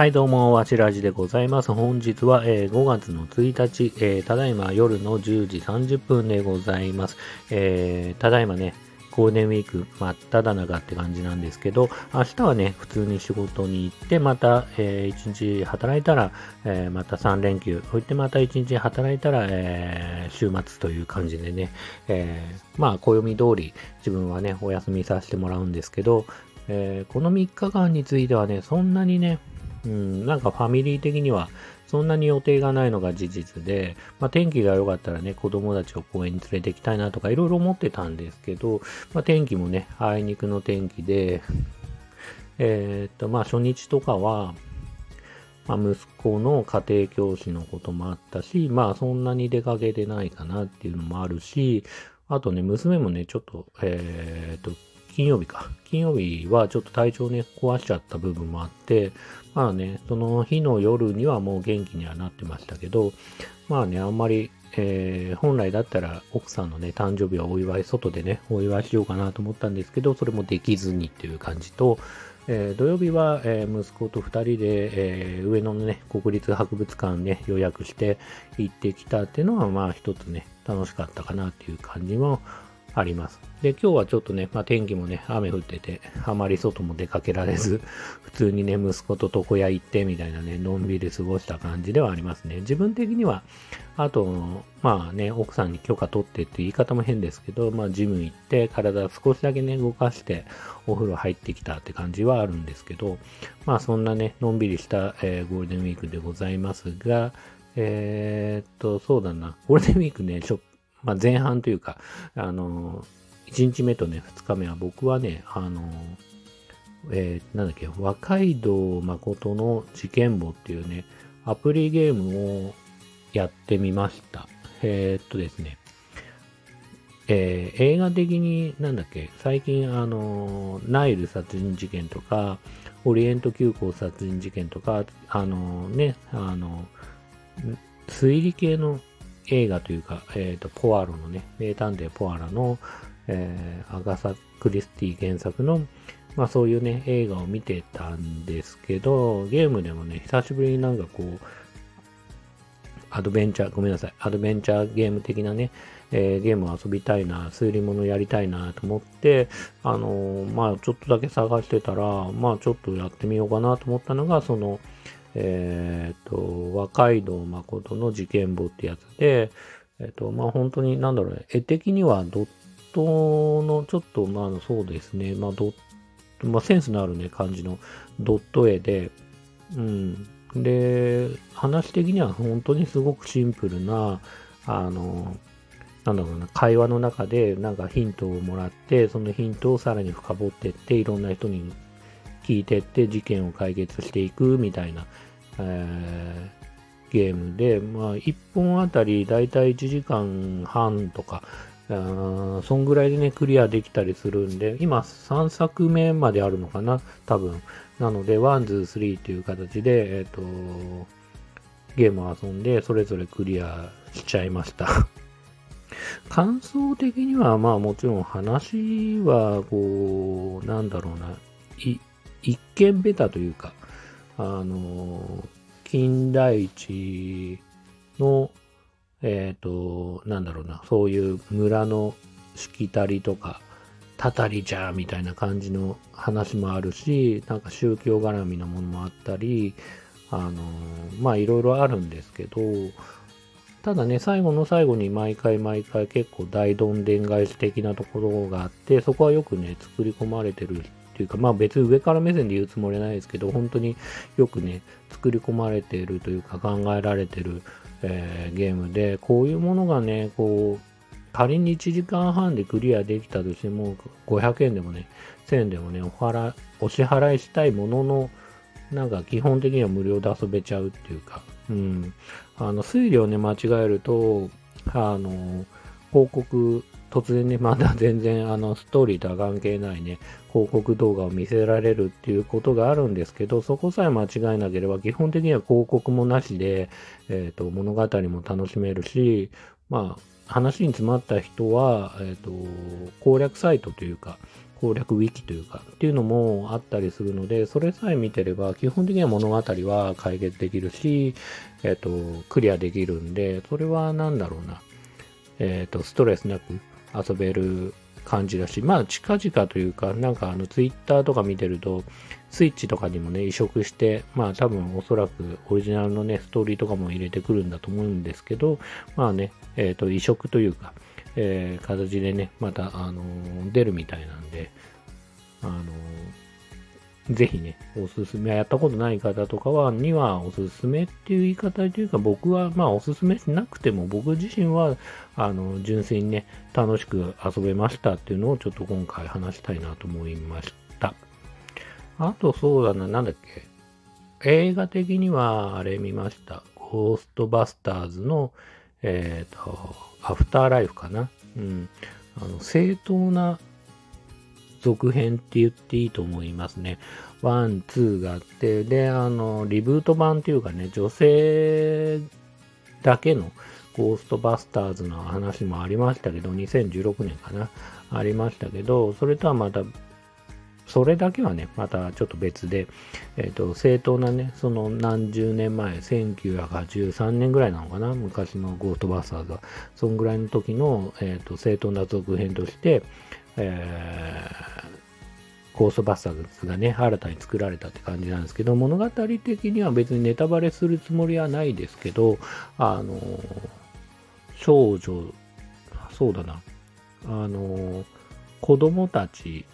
はい、どうも、わしらじでございます。本日は、えー5月の1日、えーただいま夜の10時30分でございます。えーただいまね、ゴールデンウィーク真っ只中って感じなんですけど、明日はね、普通に仕事に行って、また、え1日働いたら、えーまた3連休、そしてまた1日働いたら、えー週末という感じでね、えーまあ、暦通り自分はね、お休みさせてもらうんですけど、えーこの3日間についてはね、そんなにね、うん、なんかファミリー的にはそんなに予定がないのが事実で、まあ、天気が良かったらね、子供たちを公園に連れて行きたいなとかいろいろ思ってたんですけど、まあ、天気もね、あいにくの天気で、えーっと、まあ初日とかは、まあ、息子の家庭教師のこともあったし、まあそんなに出かけてないかなっていうのもあるし、あとね、娘もね、ちょっと、えーっと、金曜日か。金曜日はちょっと体調ね、壊しちゃった部分もあって、まあね、その日の夜にはもう元気にはなってましたけど、まあね、あんまり、えー本来だったら奥さんのね、誕生日はお祝い、外でね、お祝いしようかなと思ったんですけど、それもできずにっていう感じと、えー土曜日は、えー息子と2人で、えー上野のね、国立博物館ね、予約して行ってきたっていうのは、まあ一つね、楽しかったかなっていう感じもあります。で、今日はちょっとね、まあ天気もね、雨降ってて、あまり外も出かけられず、普通にね、息子と床屋行ってみたいなね、のんびり過ごした感じではありますね。自分的には、あと、まあね、奥さんに許可取ってって言い方も変ですけど、まあジム行って体少しだけね、動かしてお風呂入ってきたって感じはあるんですけど、まあそんなね、のんびりした、えーゴールデンウィークでございますが、えーっと、そうだな、ゴールデンウィークね、まあ、前半というか、あの、1日目とね、2日目は僕はね、あの、えーなんだっけ、和街道誠の事件簿っていうね、アプリゲームをやってみました。えーっとですね、えー映画的になんだっけ、最近あの、ナイル殺人事件とか、オリエント急行殺人事件とか、あのね、あの、推理系の映画というか、えっ、と、ポアロのね、名探偵ポアロの、えーアガサ・クリスティ原作の、まあそういうね、映画を見てたんですけど、ゲームでもね、久しぶりになんかこう、アドベンチャー、ごめんなさい、アドベンチャーゲーム的なね、えーゲームを遊びたいな、推理物やりたいなと思って、あのーまあちょっとだけ探してたら、まあちょっとやってみようかなと思ったのが、その、えっ、と、和街道誠の事件簿ってやつで、えっ、と、まあ本当に、なんだろうね、絵的にはドットの、ちょっと、まあそうですね、まあドット、まあセンスのあるね、感じのドット絵で、うん。で、話的には本当にすごくシンプルな、あの、なんだろうな、会話の中でなんかヒントをもらって、そのヒントをさらに深掘ってって、いろんな人に聞いてって事件を解決していくみたいな、えーゲームで、まあ、1本あたりだいたい1時間半とか、あそんぐらいでね、クリアできたりするんで、今3作目まであるのかな、多分。なので、1、2、3っていう形で、えっ、と、ゲームを遊んで、それぞれクリアしちゃいました。感想的には、まあもちろん話は、こう、なんだろうな、一見ベタというか、あの、近代一の、えっ、と、なんだろうな、そういう村のしきたりとか、たたりじゃみたいな感じの話もあるし、なんか宗教絡みのものもあったり、あの、まあいろいろあるんですけど、ただね、最後の最後に毎回毎回結構大どんでん返し的なところがあって、そこはよくね、作り込まれてるっていうか、まあ別に上から目線で言うつもりないですけど、本当によくね、作り込まれているというか考えられてる、えーゲームで、こういうものがね、こう、仮に1時間半でクリアできたとしても、500円でもね、1000円でもね、お払お支払いしたいものの、なんか基本的には無料で遊べちゃうっていうか、うん。あの、推理をね、間違えると、あの、広告、突然ね、まだ全然、あの、ストーリーとは関係ないね、広告動画を見せられるっていうことがあるんですけど、そこさえ間違えなければ、基本的には広告もなしで、えっ、と、物語も楽しめるし、まあ、話に詰まった人は、えっ、と、攻略サイトというか、攻略ウィキというか、っていうのもあったりするので、それさえ見てれば、基本的には物語は解決できるし、えっ、と、クリアできるんで、それは何だろうな、えっ、と、ストレスなく遊べる感じだし、まあ、近々というか、なんかあの、ツイッターとか見てると、スイッチとかにもね、移植して、まあ多分おそらくオリジナルのね、ストーリーとかも入れてくるんだと思うんですけど、まあね、えっ、と、移植というか、えー、形でね、また、あのー、出るみたいなんで、あのー、ぜひね、おすすめ、やったことない方とかは、にはおすすめっていう言い方というか、僕は、まあ、おすすめしなくても、僕自身は、あの、純粋にね、楽しく遊べましたっていうのを、ちょっと今回話したいなと思いました。あとそうだな、なんだっけ？映画的には、あれ見ました。ゴーストバスターズの、えっ、と、アフターライフかな？うん。あの、正当な続編って言っていいと思いますね。ワン、ツーがあって、で、あの、リブート版っていうかね、女性だけのゴーストバスターズの話もありましたけど、2016年かな？ありましたけど、それとはまたそれだけはね、またちょっと別で、えっ、と、正当なね、その何十年前、1983年ぐらいなのかな、昔のゴートバスターズは、そんぐらいの時の、えっ、と、正当な続編として、えー、ゴーストバスターズがね、新たに作られたって感じなんですけど、物語的には別にネタバレするつもりはないですけど、あの、少女、そうだな、あの、子供たち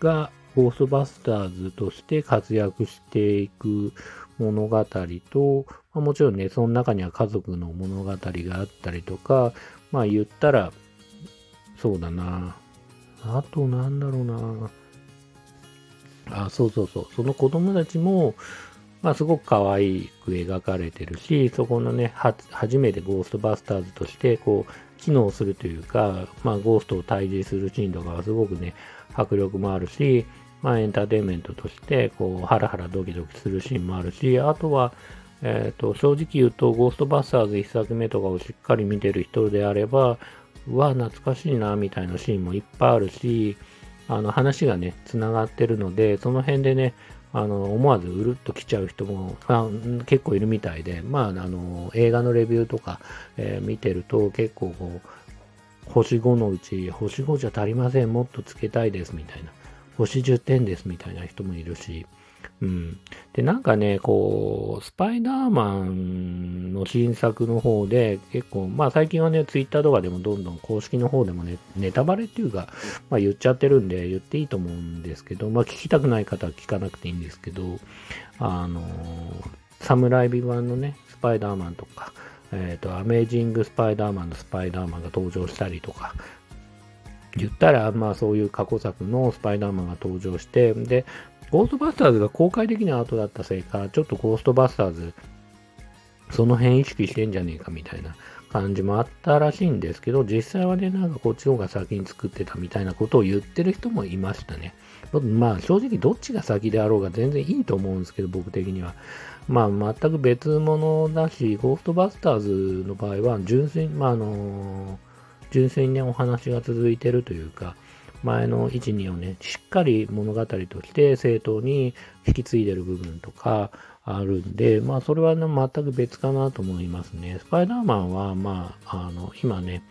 がゴーストバスターズとして活躍していく物語と、まあ、もちろんね、その中には家族の物語があったりとか、まあ言ったら、そうだな。あとなんだろうな。あ、そうそうそう。その子供たちも、まあすごく可愛く描かれてるし、そこのね、初めてゴーストバスターズとして、こう、機能するというか、まあゴーストを退治するシーンとかはすごくね、迫力もあるし、まあ、エンターテインメントとして、こう、ハラハラドキドキするシーンもあるし、あとは、え、ー、と、正直言うと、ゴーストバスターズ1作目とかをしっかり見てる人であれば、うわ、懐かしいな、みたいなシーンもいっぱいあるし、あの、話がね、繋がってるので、その辺でね、あの、思わずうるっと来ちゃう人も、あ、結構いるみたいで、まあ、あの、映画のレビューとか、えー、見てると結構こう、星5のうち、星5じゃ足りません、もっとつけたいです、みたいな。星10点です、みたいな人もいるし。うん。で、なんかね、こう、スパイダーマンの新作の方で、結構、まあ最近はね、ツイッターとかでもどんどん公式の方でもね、ネタバレっていうか、まあ言っちゃってるんで、言っていいと思うんですけど、まあ聞きたくない方は聞かなくていいんですけど、あの、サムライビ版のね、スパイダーマンとか、えっ、ー、と、アメージング・スパイダーマンのスパイダーマンが登場したりとか、言ったら、まあそういう過去作のスパイダーマンが登場して、で、ゴーストバスターズが公開的な後だったせいか、ちょっとゴーストバスターズ、その辺意識してんじゃねえかみたいな感じもあったらしいんですけど、実際はね、なんかこっちの方が先に作ってたみたいなことを言ってる人もいましたね。まあ正直どっちが先であろうが全然いいと思うんですけど、僕的には。まあ、全く別物だし、ゴーストバスターズの場合は、純粋、まあ、あの、純粋にね、お話が続いてるというか、前の1、2をね、しっかり物語として正当に引き継いでる部分とかあるんで、まあ、それはね、全く別かなと思いますね。スパイダーマンは、まあ、あの、今ね、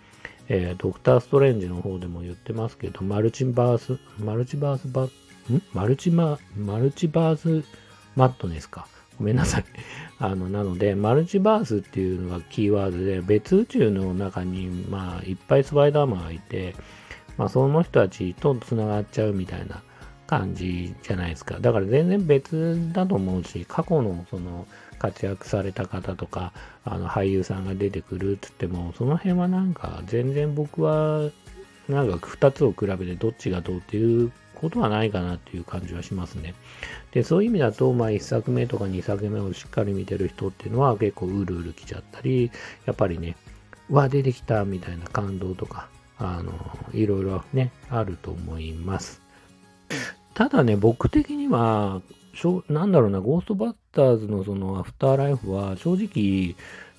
えー、ドクター・ストレンジの方でも言ってますけど、マルチバース、マルチバースバ、ん？マルチマ、マルチバースマットネスか。ごめんなさい。あの、なので、マルチバースっていうのがキーワードで、別宇宙の中に、まあ、いっぱいスパイダーマンがいて、まあ、その人たちと繋がっちゃうみたいな感じじゃないですか。だから全然別だと思うし、過去のその活躍された方とか、あの俳優さんが出てくるって言っても、その辺はなんか全然僕は、なんか二つを比べてどっちがどうっていうことはないかなっていう感じはしますね。で、そういう意味だと、まあ1作目とか2作目をしっかり見てる人っていうのは結構うるうる来ちゃったり、やっぱりね、うわ、出てきたみたいな感動とか、あの、いろいろね、あると思います。ただね、僕的には、しょなんだろうな、ゴーストバッターズのそのアフターライフは正直、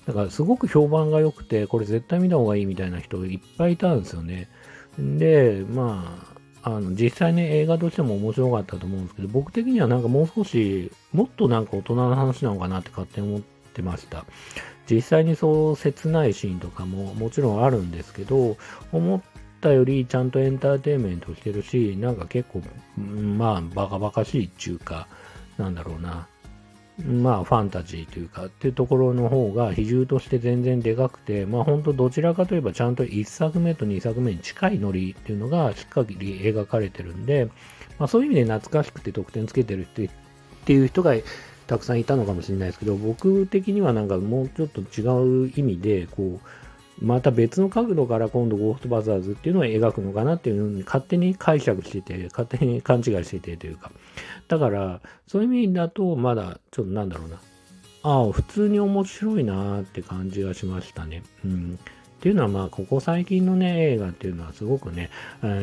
なんかすごく評判が良くて、これ絶対見た方がいいみたいな人いっぱいいたんですよね。で、まあ、あの、実際ね、映画としても面白かったと思うんですけど、僕的にはなんかもう少し、もっとなんか大人の話なのかなって勝手に思ってました。実際にそう切ないシーンとかももちろんあるんですけど、思ったよりちゃんとエンターテインメントしてるし、なんか結構、まあ、バカバカしいっていうか、なんだろうな。まあ、ファンタジーというか、っていうところの方が比重として全然でかくて、まあ本当どちらかといえばちゃんと1作目と2作目に近いノリっていうのがしっかり描かれてるんで、まあそういう意味で懐かしくて得点つけてるっていう人がたくさんいたのかもしれないですけど、僕的にはなんかもうちょっと違う意味で、こう、また別の角度から今度ゴーストバザーズっていうのを描くのかなっていうのに勝手に解釈してて、勝手に勘違いしててというか。だから、そういう意味だとまだちょっとなんだろうな。ああ、普通に面白いなーって感じがしましたね。うん。っていうのはまあ、ここ最近のね、映画っていうのはすごくね、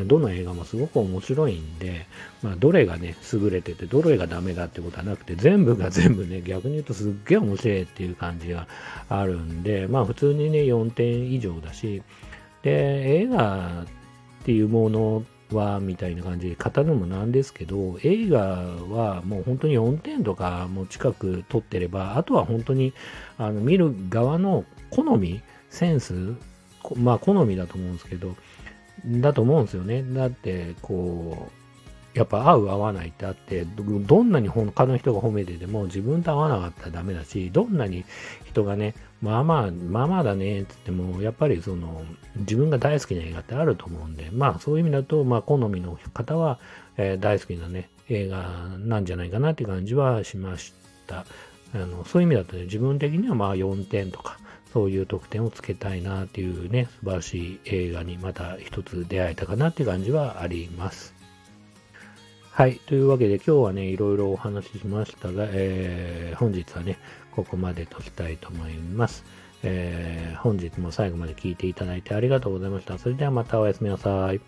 どの映画もすごく面白いんで、まあ、どれがね、優れてて、どれがダメだってことはなくて、全部が全部ね、逆に言うとすっげえ面白いっていう感じがあるんで、まあ、普通にね、4点以上だし、で、映画っていうものは、みたいな感じで語るのもなんですけど、映画はもう本当に4点とかも近く撮ってれば、あとは本当に、あの、見る側の好み、センス、まあ好みだと思うんですけど、だと思うんですよね。だって、こう、やっぱ合う合わないってあって、どんなに他の人が褒めてても自分と合わなかったらダメだし、どんなに人がね、まあまあ、まあまあだね、つっても、やっぱりその、自分が大好きな映画ってあると思うんで、まあそういう意味だと、まあ好みの方は、えー、大好きなね、映画なんじゃないかなって感じはしました。あのそういう意味だとね、自分的にはまあ4点とか、そういう得点をつけたいなっていうね、素晴らしい映画にまた一つ出会えたかなっていう感じはあります。はい。というわけで今日はね、いろいろお話ししましたが、えー、本日はね、ここまでとしたいと思います。えー、本日も最後まで聞いていただいてありがとうございました。それではまたおやすみなさい。